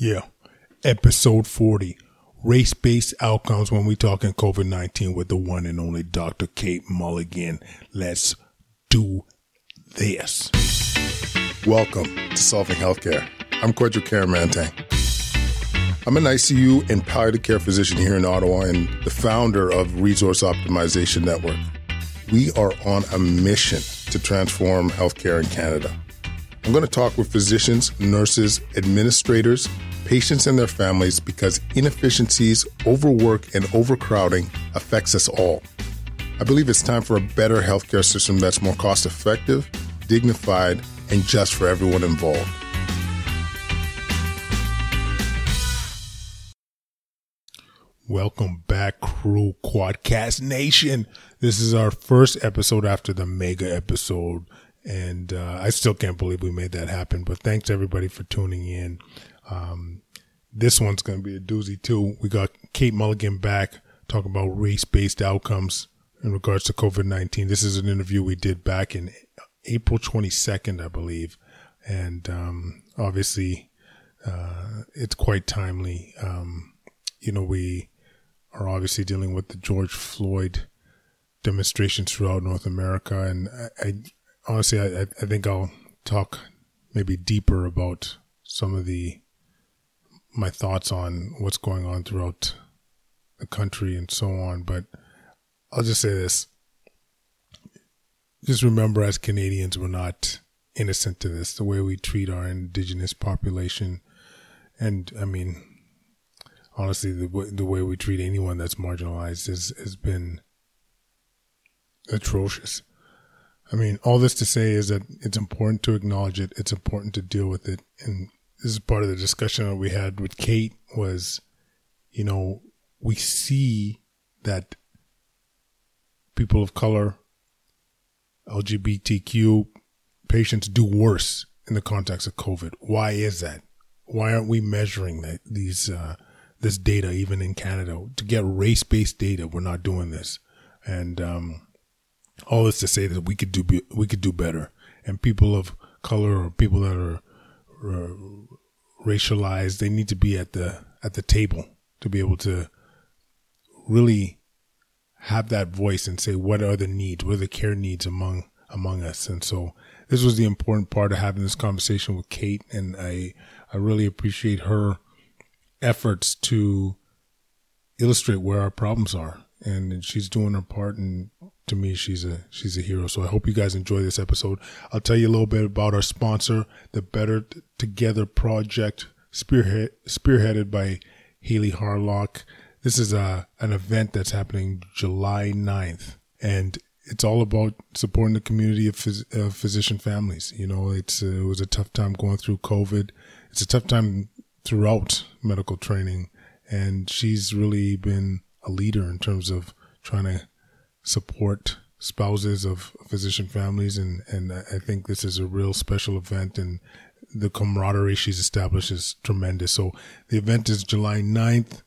Yeah. Episode 40 Race based outcomes when we talking COVID 19 with the one and only Dr. Kate Mulligan. Let's do this. Welcome to Solving Healthcare. I'm Kwadwo Kyeremanteng. I'm an ICU and palliative care physician here in Ottawa and the founder of Resource Optimization Network. We are on a mission to transform healthcare in Canada. I'm going to talk with physicians, nurses, administrators, patients, and their families because inefficiencies, overwork, and overcrowding affects us all. I believe it's time for a better healthcare system that's more cost effective, dignified, and just for everyone involved. Welcome back, Crew Quadcast Nation. This is our first episode after the mega episode, and uh, I still can't believe we made that happen. But thanks everybody for tuning in. Um, this one's going to be a doozy too. We got Kate Mulligan back talking about race-based outcomes in regards to COVID-19. This is an interview we did back in April 22nd, I believe, and um, obviously uh, it's quite timely. Um, you know, we are obviously dealing with the George Floyd demonstrations throughout North America. And I, I honestly, I, I think I'll talk maybe deeper about some of the my thoughts on what's going on throughout the country and so on. But I'll just say this: just remember, as Canadians, we're not innocent to this. The way we treat our indigenous population, and I mean, honestly, the the way we treat anyone that's marginalized has has been atrocious. I mean, all this to say is that it's important to acknowledge it. It's important to deal with it, and this is part of the discussion that we had with Kate. Was, you know, we see that people of color, LGBTQ patients do worse in the context of COVID. Why is that? Why aren't we measuring that these uh, this data even in Canada to get race based data? We're not doing this, and um, all this to say that we could do we could do better, and people of color or people that are racialized, they need to be at the at the table to be able to really have that voice and say what are the needs, what are the care needs among among us, and so this was the important part of having this conversation with Kate, and I I really appreciate her efforts to illustrate where our problems are, and she's doing her part, and to me, she's a she's a hero. So I hope you guys enjoy this episode. I'll tell you a little bit about our sponsor, the Better Together Project, spearhead, spearheaded by Haley Harlock. This is a an event that's happening July 9th, and it's all about supporting the community of, phys- of physician families. You know, it's uh, it was a tough time going through COVID. It's a tough time throughout medical training, and she's really been a leader in terms of trying to support spouses of physician families and and I think this is a real special event and the camaraderie she's established is tremendous. So the event is July 9th.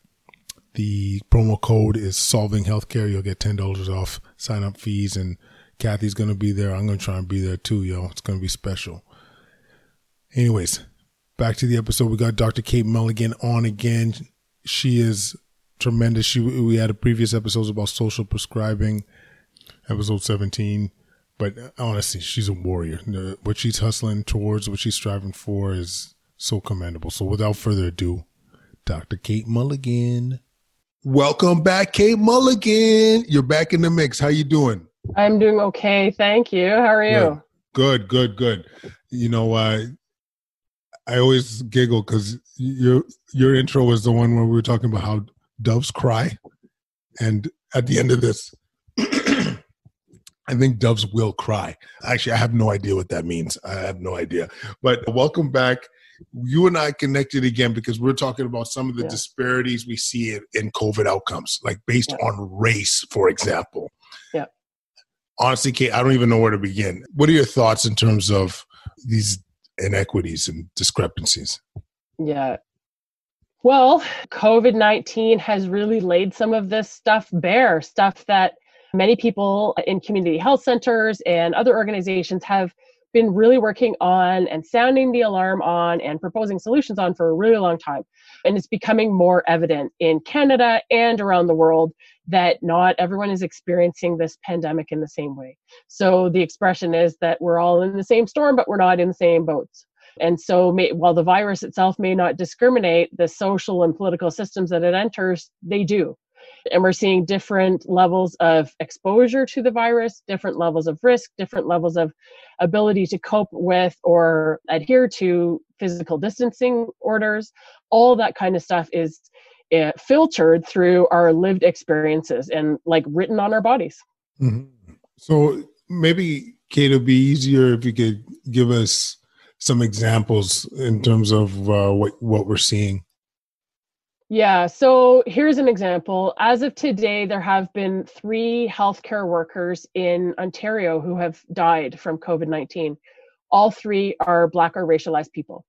The promo code is solving healthcare. You'll get $10 off sign up fees and Kathy's going to be there. I'm going to try and be there too, yo. It's going to be special. Anyways, back to the episode. We got Dr. Kate Mulligan on again. She is tremendous. She, we had a previous episodes about social prescribing, episode 17. But honestly, she's a warrior. What she's hustling towards, what she's striving for is so commendable. So without further ado, Dr. Kate Mulligan. Welcome back, Kate Mulligan. You're back in the mix. How you doing? I'm doing okay. Thank you. How are you? Good, good, good. good. You know, uh, I always giggle because your your intro was the one where we were talking about how doves cry, and at the end of this, I think doves will cry. Actually, I have no idea what that means. I have no idea. But welcome back. You and I connected again because we're talking about some of the yeah. disparities we see in, in, COVID outcomes, like based yeah. on race, for example. Yeah. Honestly, Kate, I don't even know where to begin. What are your thoughts in terms of these inequities and discrepancies? Yeah. Well, COVID 19 has really laid some of this stuff bare, stuff that many people in community health centers and other organizations have been really working on and sounding the alarm on and proposing solutions on for a really long time. And it's becoming more evident in Canada and around the world that not everyone is experiencing this pandemic in the same way. So the expression is that we're all in the same storm, but we're not in the same boats. And so, may, while the virus itself may not discriminate, the social and political systems that it enters, they do. And we're seeing different levels of exposure to the virus, different levels of risk, different levels of ability to cope with or adhere to physical distancing orders. All that kind of stuff is uh, filtered through our lived experiences and like written on our bodies. Mm-hmm. So maybe, Kate, it'd be easier if you could give us some examples in terms of uh, what what we're seeing. Yeah, so here's an example. As of today, there have been three healthcare workers in Ontario who have died from COVID 19. All three are Black or racialized people.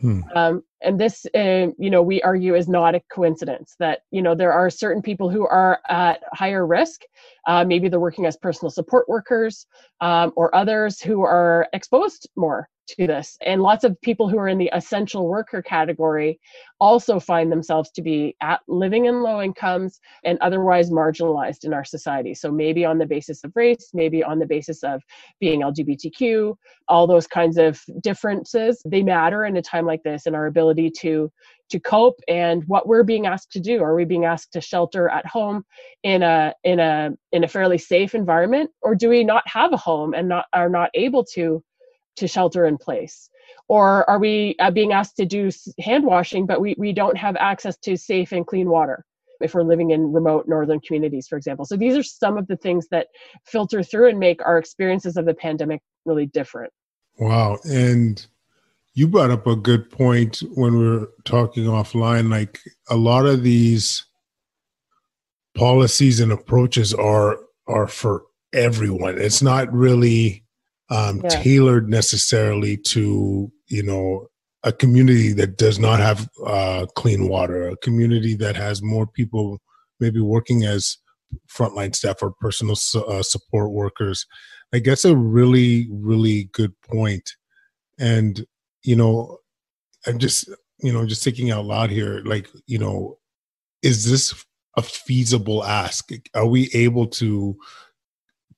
Hmm. Um, and this, uh, you know, we argue is not a coincidence that, you know, there are certain people who are at higher risk. Uh, maybe they're working as personal support workers um, or others who are exposed more to this. And lots of people who are in the essential worker category also find themselves to be at living in low incomes and otherwise marginalized in our society. So maybe on the basis of race, maybe on the basis of being LGBTQ, all those kinds of differences, they matter in a time like this and our ability to to cope and what we're being asked to do are we being asked to shelter at home in a in a in a fairly safe environment or do we not have a home and not are not able to to shelter in place? Or are we uh, being asked to do hand washing, but we, we don't have access to safe and clean water if we're living in remote northern communities, for example? So these are some of the things that filter through and make our experiences of the pandemic really different. Wow. And you brought up a good point when we were talking offline. Like a lot of these policies and approaches are are for everyone. It's not really um, yeah. tailored necessarily to you know a community that does not have uh, clean water, a community that has more people maybe working as frontline staff or personal uh, support workers. I guess a really, really good point. And, you know, I'm just, you know, just thinking out loud here, like, you know, is this a feasible ask? Are we able to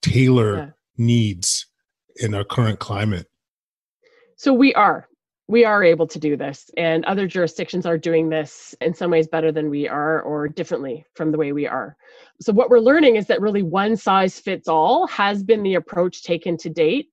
tailor yeah. needs in our current climate? So we are. We are able to do this, and other jurisdictions are doing this in some ways better than we are or differently from the way we are. So, what we're learning is that really one size fits all has been the approach taken to date.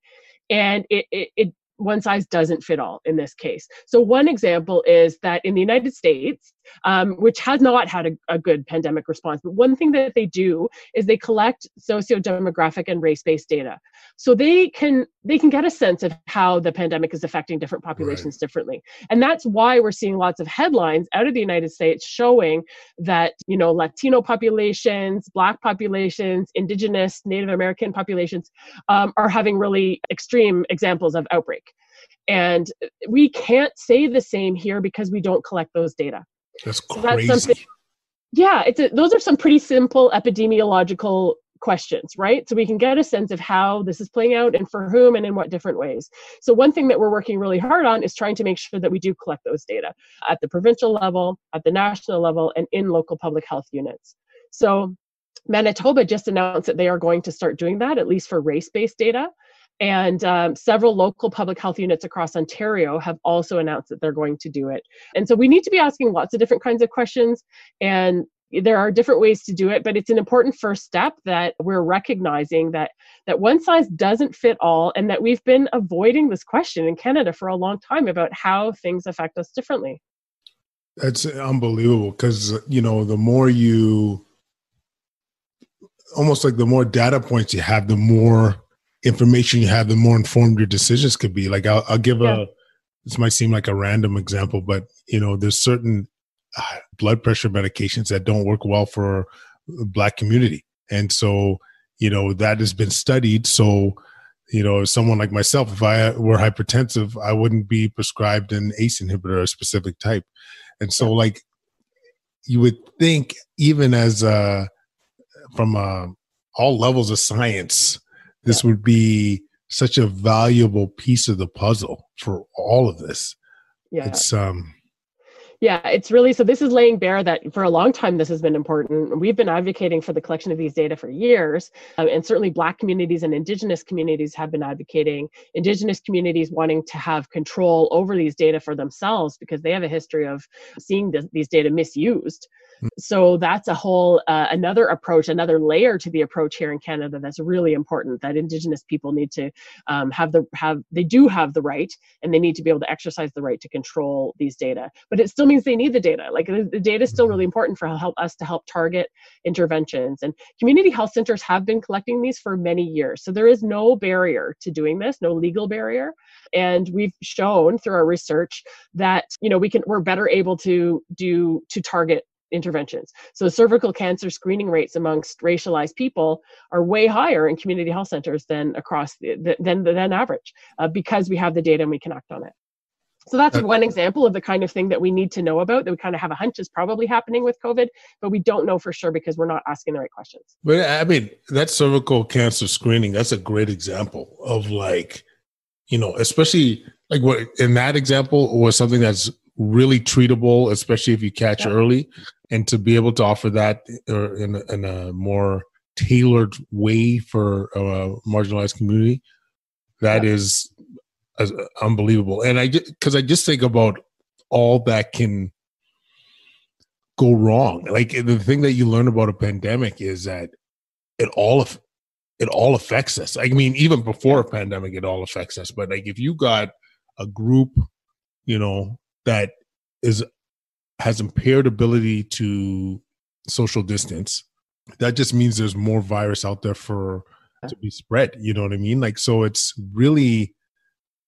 And it, it, it one size doesn't fit all in this case. So, one example is that in the United States, um, which has not had a, a, good pandemic response, but one thing that they do is they collect socio-demographic and race-based data, so they can they can get a sense of how the pandemic is affecting different populations right. differently, and that's why we're seeing lots of headlines out of the United States showing that you know Latino populations, Black populations, Indigenous, Native American populations um, are having really extreme examples of outbreak. And we can't say the same here because we don't collect those data. That's so crazy. That's something, yeah, it's a, those are some pretty simple epidemiological questions, right? So we can get a sense of how this is playing out and for whom and in what different ways. So one thing that we're working really hard on is trying to make sure that we do collect those data at the provincial level, at the national level, and in local public health units. So Manitoba just announced that they are going to start doing that, at least for race based data. And um, several local public health units across Ontario have also announced that they're going to do it. And so we need to be asking lots of different kinds of questions. And there are different ways to do it, but it's an important first step that we're recognizing that that one size doesn't fit all, and that we've been avoiding this question in Canada for a long time about how things affect us differently. That's unbelievable because you know the more you almost like the more data points you have, the more information you have, the more informed your decisions could be. Like I'll, I'll give yeah. a this might seem like a random example, but you know, there's certain uh, blood pressure medications that don't work well for black community, and so you know that has been studied. So you know, someone like myself, if I were hypertensive, I wouldn't be prescribed an ACE inhibitor, a specific type, and so like you would think, even as uh, from uh, all levels of science this yeah. would be such a valuable piece of the puzzle for all of this. Yeah. It's um yeah, it's really so. This is laying bare that for a long time this has been important. We've been advocating for the collection of these data for years, um, and certainly Black communities and Indigenous communities have been advocating. Indigenous communities wanting to have control over these data for themselves because they have a history of seeing this, these data misused so that's a whole uh, another approach another layer to the approach here in canada that's really important that indigenous people need to um, have the have they do have the right and they need to be able to exercise the right to control these data. But it still means they need the data. Like the, the data is still really mm-hmm. important for help us to help target interventions. And community health centers have been collecting these for many years. So there is no barrier to doing this no legal barrier. And we've shown through our research that you know we can we're better able to do to target interventions. So cervical cancer screening rates amongst racialized people are way higher in community health centers than across the, than than average uh, because we have the data and we can act on it. So that's one example of the kind of thing that we need to know about that we kind of have a hunch is probably happening with COVID, but we don't know for sure because we're not asking the right questions. But I mean, that cervical cancer screening, that's a great example of like, you know, especially like what in that example was something that's really treatable, especially if you catch yeah. early and to be able to offer that uh, in, a, in a more tailored way for a marginalized community that yeah. is uh, unbelievable. And i because i just think about all that can go wrong. Like the thing that you learn about a pandemic is that it all it all affects us. I mean even before a pandemic it all affects us. But like if you got a group you know that is has impaired ability to social distance, that just means there's more virus out there for to be spread. You know what I mean? Like, so it's really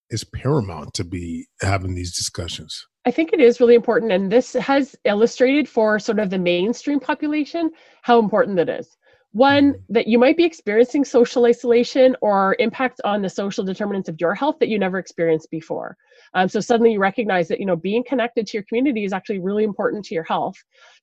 is paramount to be having these discussions. I think it is really important, and this has illustrated for sort of the mainstream population how important that is. One, that you might be experiencing social isolation or impact on the social determinants of your health that you never experienced before. Um, so suddenly you recognize that you know being connected to your community is actually really important to your health.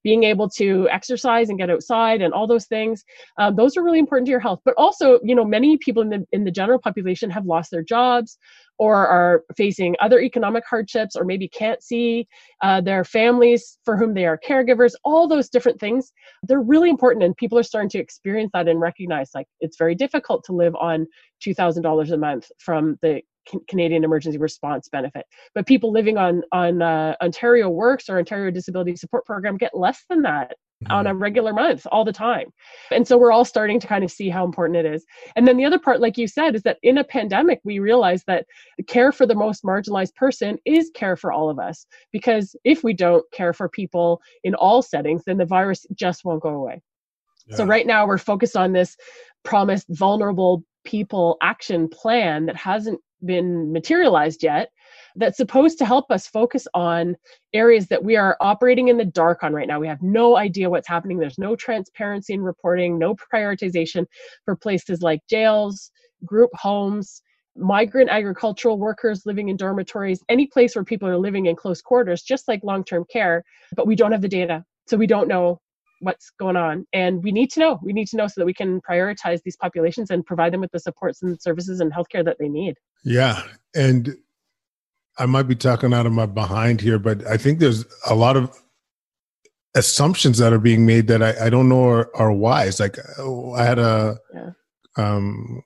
Being able to exercise and get outside and all those things, um, those are really important to your health. But also, you know, many people in the in the general population have lost their jobs or are facing other economic hardships or maybe can't see uh, their families for whom they are caregivers all those different things they're really important and people are starting to experience that and recognize like it's very difficult to live on $2000 a month from the Canadian Emergency Response Benefit. But people living on on uh, Ontario Works or Ontario Disability Support Program get less than that mm-hmm. on a regular month all the time. And so we're all starting to kind of see how important it is. And then the other part, like you said, is that in a pandemic, we realize that care for the most marginalized person is care for all of us. Because if we don't care for people in all settings, then the virus just won't go away. Yeah. So right now we're focused on this promised vulnerable people action plan that hasn't been materialized yet that's supposed to help us focus on areas that we are operating in the dark on right now. We have no idea what's happening. There's no transparency in reporting, no prioritization for places like jails, group homes, migrant agricultural workers living in dormitories, any place where people are living in close quarters, just like long term care, but we don't have the data. So we don't know what's going on and we need to know we need to know so that we can prioritize these populations and provide them with the supports and services and healthcare that they need yeah and i might be talking out of my behind here but i think there's a lot of assumptions that are being made that i, I don't know are, are wise like i had a yeah. um,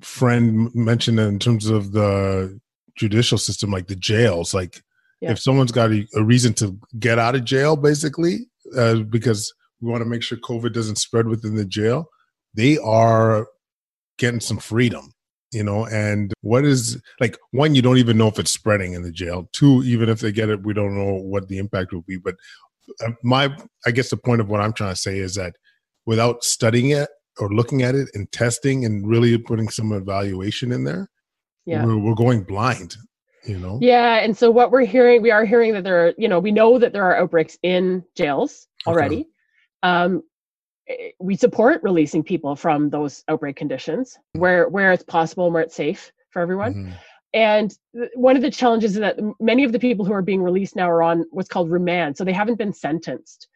friend mention in terms of the judicial system like the jails like yeah. if someone's got a, a, reason to get out of jail basically uh, because we want to make sure COVID doesn't spread within the jail. They are getting some freedom, you know. And what is like one, you don't even know if it's spreading in the jail. Two, even if they get it, we don't know what the impact will be. But uh, my, I guess the point of what I'm trying to say is that without studying it or looking at it and testing and really putting some evaluation in there, yeah. we're, we're going blind you know yeah and so what we're hearing we are hearing that there are you know we know that there are outbreaks in jails already okay. Um, we support releasing people from those outbreak conditions where where it's possible and where it's safe for everyone. Mm-hmm. And one of the challenges is that many of the people who are being released now are on what's called remand, so they haven't been sentenced.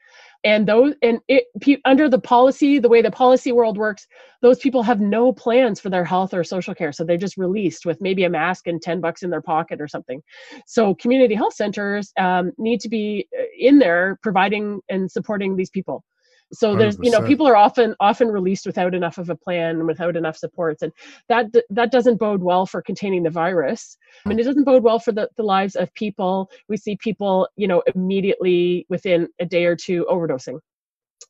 and those and it under the policy the way the policy world works those people have no plans for their health or social care so they're just released with maybe a mask and 10 bucks in their pocket or something so community health centers um, need to be uh, in there providing and supporting these people so there's 100%. you know people are often often released without enough of a plan without enough supports and that that doesn't bode well for containing the virus. I mean it doesn't bode well for the, the lives of people. We see people you know immediately within a day or two overdosing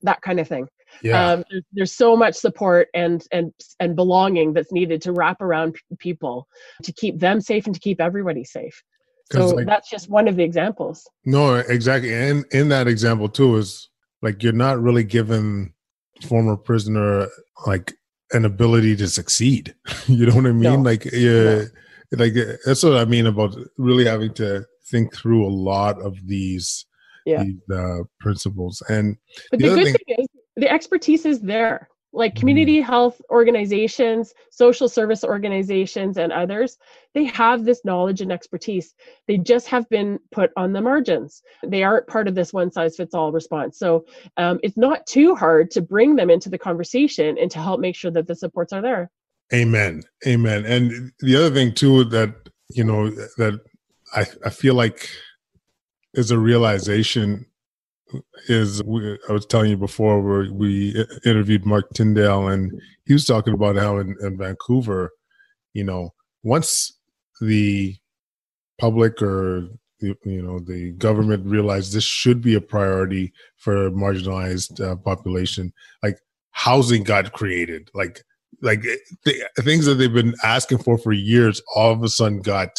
that kind of thing. Yeah. Um, there's, there's, so much support and and and belonging that's needed to wrap around people to keep them safe and to keep everybody safe. So like, that's just one of the examples. No exactly and in that example too is like you're not really giving former prisoner like an ability to succeed. you know what I mean? No. Like yeah, no. like that's what I mean about really having to think through a lot of these yeah. these uh, principles. And but the, the good thing, thing is the expertise is there like mm-hmm. community health organizations, social service organizations, and others, they have this knowledge and expertise. They just have been put on the margins. They aren't part of this one size fits all response. So um, it's not too hard to bring them into the conversation and to help make sure that the supports are there. Amen. Amen. And the other thing, too, that, you know, that I, I feel like is a realization is we, I was telling you before where we interviewed Mark Tyndall and he was talking about how in, in Vancouver, you know, once the public or you know the government realized this should be a priority for marginalized uh, population, like housing got created, like like the things that they've been asking for for years, all of a sudden got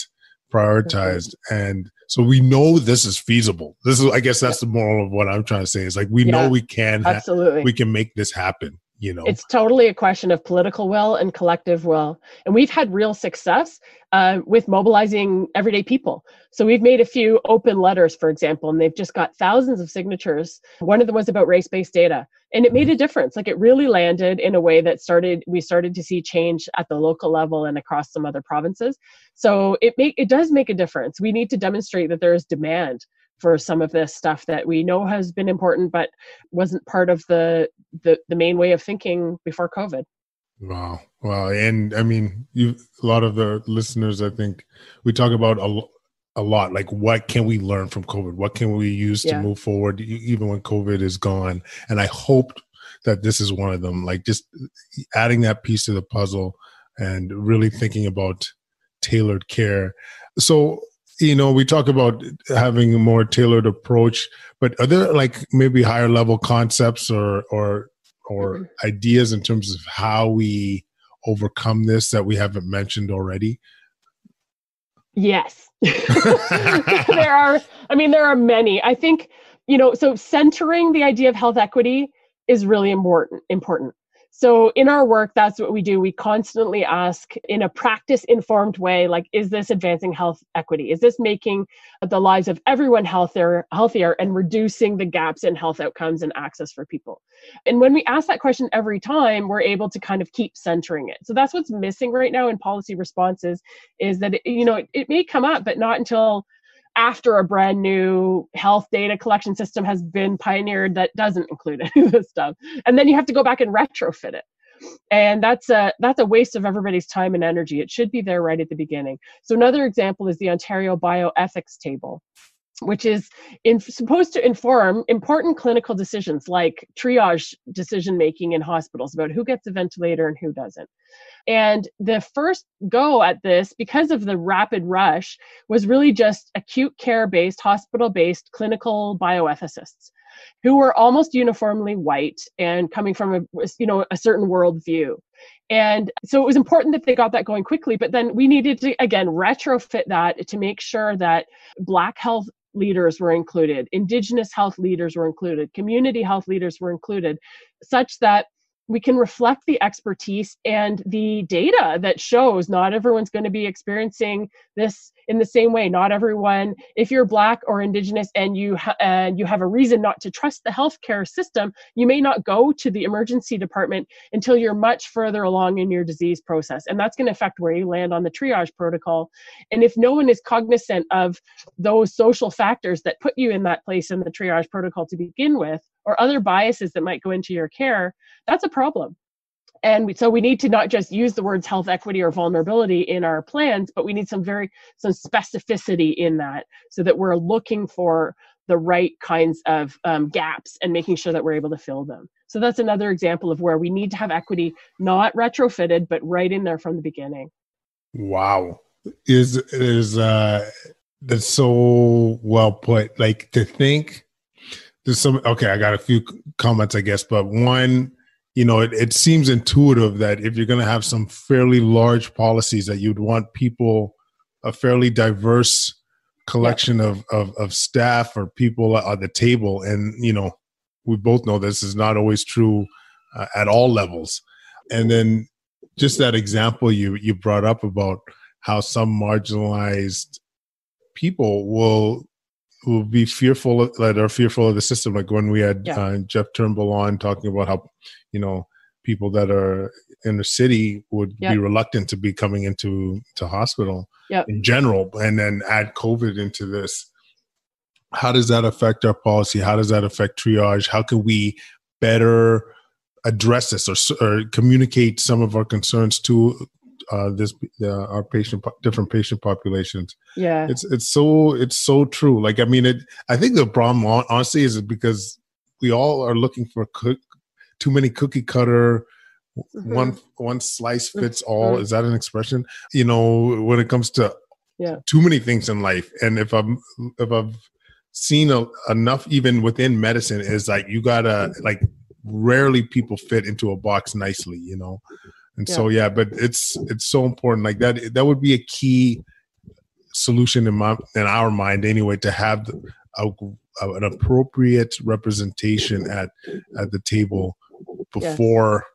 prioritized mm-hmm. and so we know this is feasible. This is, I guess, that's the moral of what I'm trying to say. Is like we yeah, know we can, ha- absolutely, we can make this happen. You know, it's totally a question of political will and collective will, and we've had real success uh, with mobilizing everyday people. So we've made a few open letters, for example, and they've just got thousands of signatures. One of them was about race-based data, and it made mm-hmm. a difference. Like it really landed in a way that started. We started to see change at the local level and across some other provinces. So it make it does make a difference. We need to demonstrate that there is demand for some of this stuff that we know has been important but wasn't part of the the, the main way of thinking before covid. Wow. Wow. And i mean you a lot of the listeners i think we talk about a, a lot like what can we learn from covid? What can we use yeah. to move forward even when covid is gone? And i hoped that this is one of them like just adding that piece to the puzzle and really thinking about tailored care. So, you know, we talk about having a more tailored approach, but are there like maybe higher level concepts or or or mm-hmm. ideas in terms of how we overcome this that we haven't mentioned already? Yes. there are I mean there are many. I think, you know, so centering the idea of health equity is really important important so in our work, that's what we do. We constantly ask in a practice informed way, like, is this advancing health equity? Is this making the lives of everyone healthier, healthier and reducing the gaps in health outcomes and access for people? And when we ask that question every time, we're able to kind of keep centering it. So that's what's missing right now in policy responses is that, it, you know, it, it may come up, but not until after a brand new health data collection system has been pioneered that doesn't include any of this stuff. And then you have to go back and retrofit it. And that's a that's a waste of everybody's time and energy. It should be there right at the beginning. So another example is the ontario bioethics table which is in, supposed to inform important clinical decisions like triage decision making in hospitals about who gets a ventilator and who doesn't. And the first go at this, because of the rapid rush, was really just acute care based, hospital based clinical bioethicists who were almost uniformly white and coming from a you know a certain worldview and so it was important that they got that going quickly but then we needed to again retrofit that to make sure that black health leaders were included, indigenous health leaders were included, community health leaders were included, such that we can reflect the expertise and the data that shows not everyone's going to be experiencing this in the same way not everyone if you're black or indigenous and you ha- and you have a reason not to trust the healthcare system you may not go to the emergency department until you're much further along in your disease process and that's going to affect where you land on the triage protocol. And if no one is cognizant of those social factors that put you in that place in the triage protocol to begin with or other biases that might go into your care that's a problem and so we need to not just use the words health equity or vulnerability in our plans but we need some very some specificity in that so that we're looking for the right kinds of um, gaps and making sure that we're able to fill them. So that's another example of where we need to have equity not retrofitted but right in there from the beginning. Wow. Is is uh that's so well put. Like to think there's some okay i got a few comments i guess but one you know, it, it seems intuitive that if you're going to have some fairly large policies, that you'd want people, a fairly diverse collection of, of, of staff or people at the table. And, you know, we both know this is not always true uh, at all levels. And then just that example you, you brought up about how some marginalized people will will be fearful of, that are fearful of the system. Like when we had yeah. uh, Jeff Turnbull on talking about how you know people that are in the city would yep. be reluctant to be coming into to hospital yep. in general, and then add COVID into this. How does that affect our policy? How does that affect triage? How can we better address this or, or communicate some of our concerns to uh, this uh, our patient different patient populations. Yeah, it's it's so it's so true. Like I mean, it. I think the problem honestly is because we all are looking for cook, too many cookie cutter. Mm-hmm. One one slice fits all. Mm-hmm. Is that an expression? You know, when it comes to yeah. too many things in life, and if I'm if I've seen a, enough even within medicine is like you gotta like rarely people fit into a box nicely you know and yeah. so yeah but it's it's so important like that that would be a key solution in my in our mind anyway to have a, a, an appropriate representation at at the table before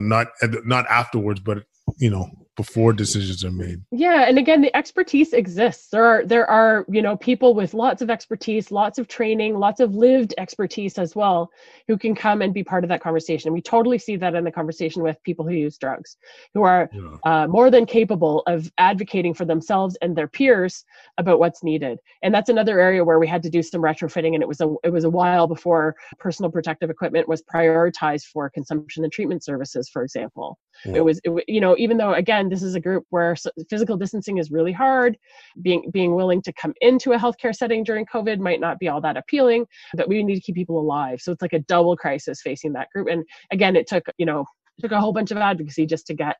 not not afterwards but you know before decisions are made. Yeah and again the expertise exists. There are there are you know people with lots of expertise lots of training lots of lived expertise as well who can come and be part of that conversation. We totally see that in the conversation with people who use drugs who are yeah. uh, more than capable of advocating for themselves and their peers about what's needed. And that's another area where we had to do some retrofitting and it was a it was a while before personal protective equipment was prioritized for consumption and treatment services for example. Yeah. it was it, you know even though again this is a group where physical distancing is really hard. Being being willing to come into a healthcare setting during covid might not be all that appealing but we need to keep people alive. So it's like a double crisis facing that group. And again it took you know took a whole bunch of advocacy just to get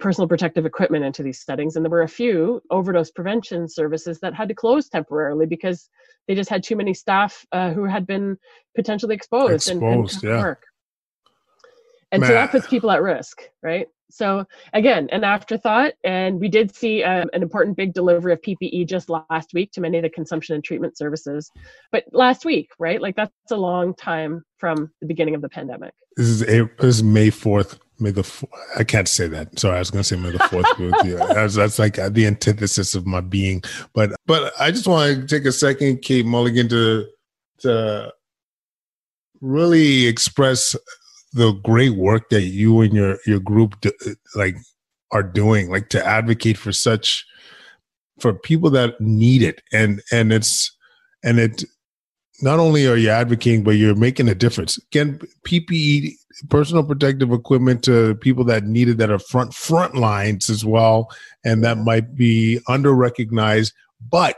personal protective equipment into these settings. And there were a few overdose prevention services that had to close temporarily because they just had too many staff uh, who had been potentially exposed, exposed and, and yeah. work. And Man. so that puts people at risk right so again an afterthought and we did see um, an important big delivery of ppe just last week to many of the consumption and treatment services. But last week right? Like that's a long time from the beginning of the pandemic. This is a, this is may 4th may the i can't say that. Sorry i was going to say may the 4th be that's, that's like the antithesis of my being. But but i just want to take a second kate mulligan to to really express the great work that you and your your group do, like are doing like to advocate for such for people that need it. And and it's and it not only are you advocating but you're making a difference. Again ppe personal protective equipment to people that need it that are front front lines as well and that might be under recognized but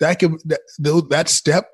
that could that, that step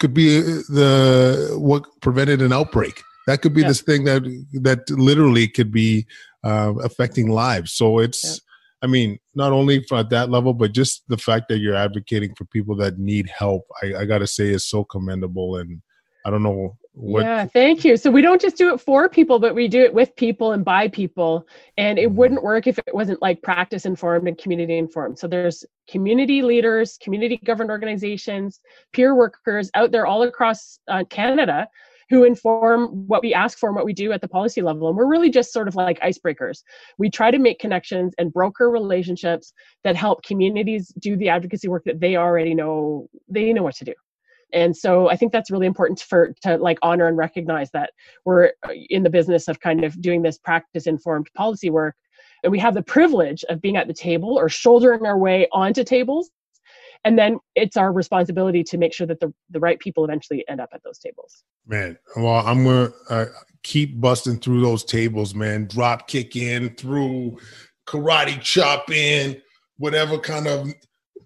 could be uh, the what prevented an outbreak that could be yeah. this thing that that literally could be uh, affecting lives. So it's, yeah. I mean, not only at that level, but just the fact that you're advocating for people that need help. I, I got to say is so commendable, and I don't know what yeah thank you so we don't just do it for people but we do it with people and by people and it mm-hmm. wouldn't work if it wasn't like practice informed and community informed so there's community leaders community governed organizations peer workers out there all across uh, canada who inform what we ask for and what we do at the policy level. And we're really just sort of like icebreakers. We try to make connections and broker relationships that help communities do the advocacy work that they already know they know what to do and so i think that's really important for to like honor and recognize that we're uh, in the business of kind of doing this practice informed policy work and we have the privilege of being at the table or shouldering our way onto tables and then it's our responsibility to make sure that the, the right people eventually end up at those tables man well i'm gonna uh, keep busting through those tables man drop kick in through karate chop in whatever kind of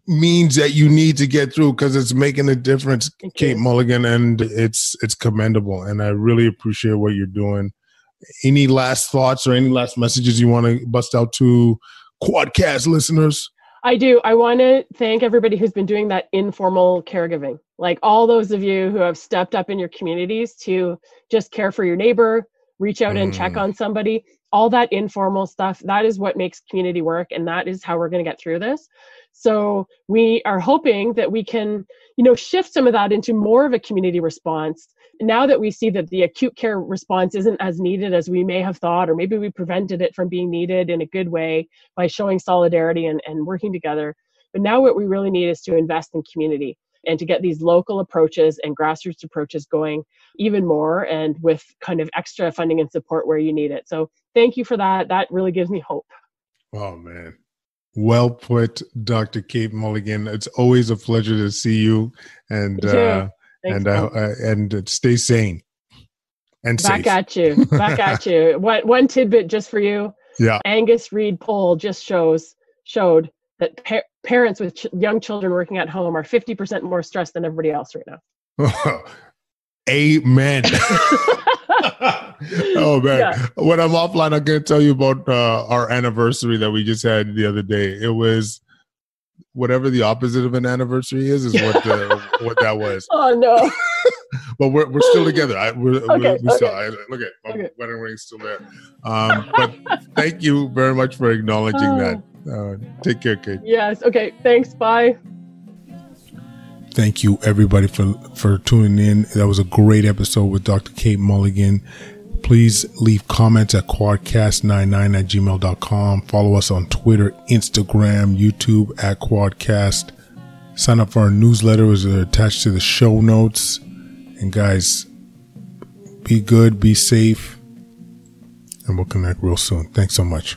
means that you need to get through because it's making a difference, Kate. Mulligan, and it's it's commendable. And I really appreciate what you're doing. Any last thoughts or any last messages you want to bust out to Quadcast listeners? I do. I want to thank everybody who's been doing that informal caregiving. Like all those of you who have stepped up in your communities to just care for your neighbor, reach out mm. and check mm. on somebody. All that informal stuff, that is what makes community work. And that is how we're going to get through this. So we are hoping that we can, you know, shift some of that into more of a community response. Now that we see that the acute care response isn't as needed as we may have thought, or maybe we prevented it from being needed in a good way by showing solidarity and, and working together. But now what we really need is to invest in community and to get these local approaches and grassroots approaches going even more and with kind of extra funding and support where you need it. So thank you for that. That really gives me hope. Oh man, well put, Dr. Kate Mulligan. It's always a pleasure to see you, and uh, and uh, uh, and stay sane and back safe. at you, back at you. One one tidbit just for you. Yeah. Angus Reid poll just shows showed that pa- parents with ch- young children working at home are 50% more stressed than everybody else right now. Amen. oh man, yeah. when I'm offline, I'm gonna tell you about uh, our anniversary that we just had the other day. It was whatever the opposite of an anniversary is, is what the, what that was. Oh no. but we're, we're still together. I, we're, okay, we're, we okay. still, I, look at my okay. wedding ring's still there. Um, but thank you very much for acknowledging uh, that. Uh, take care, Kate. Yes. Okay. Thanks. Bye thank you everybody for for tuning in. That was a great episode with Dr. Kate Mulligan. Please leave comments at quadcast99 at gmail.com. Follow us on Twitter, Instagram, YouTube at Quadcast. Sign up for our newsletter is attached to the show notes. And guys, be good, be safe, and we'll connect real soon. Thanks so much.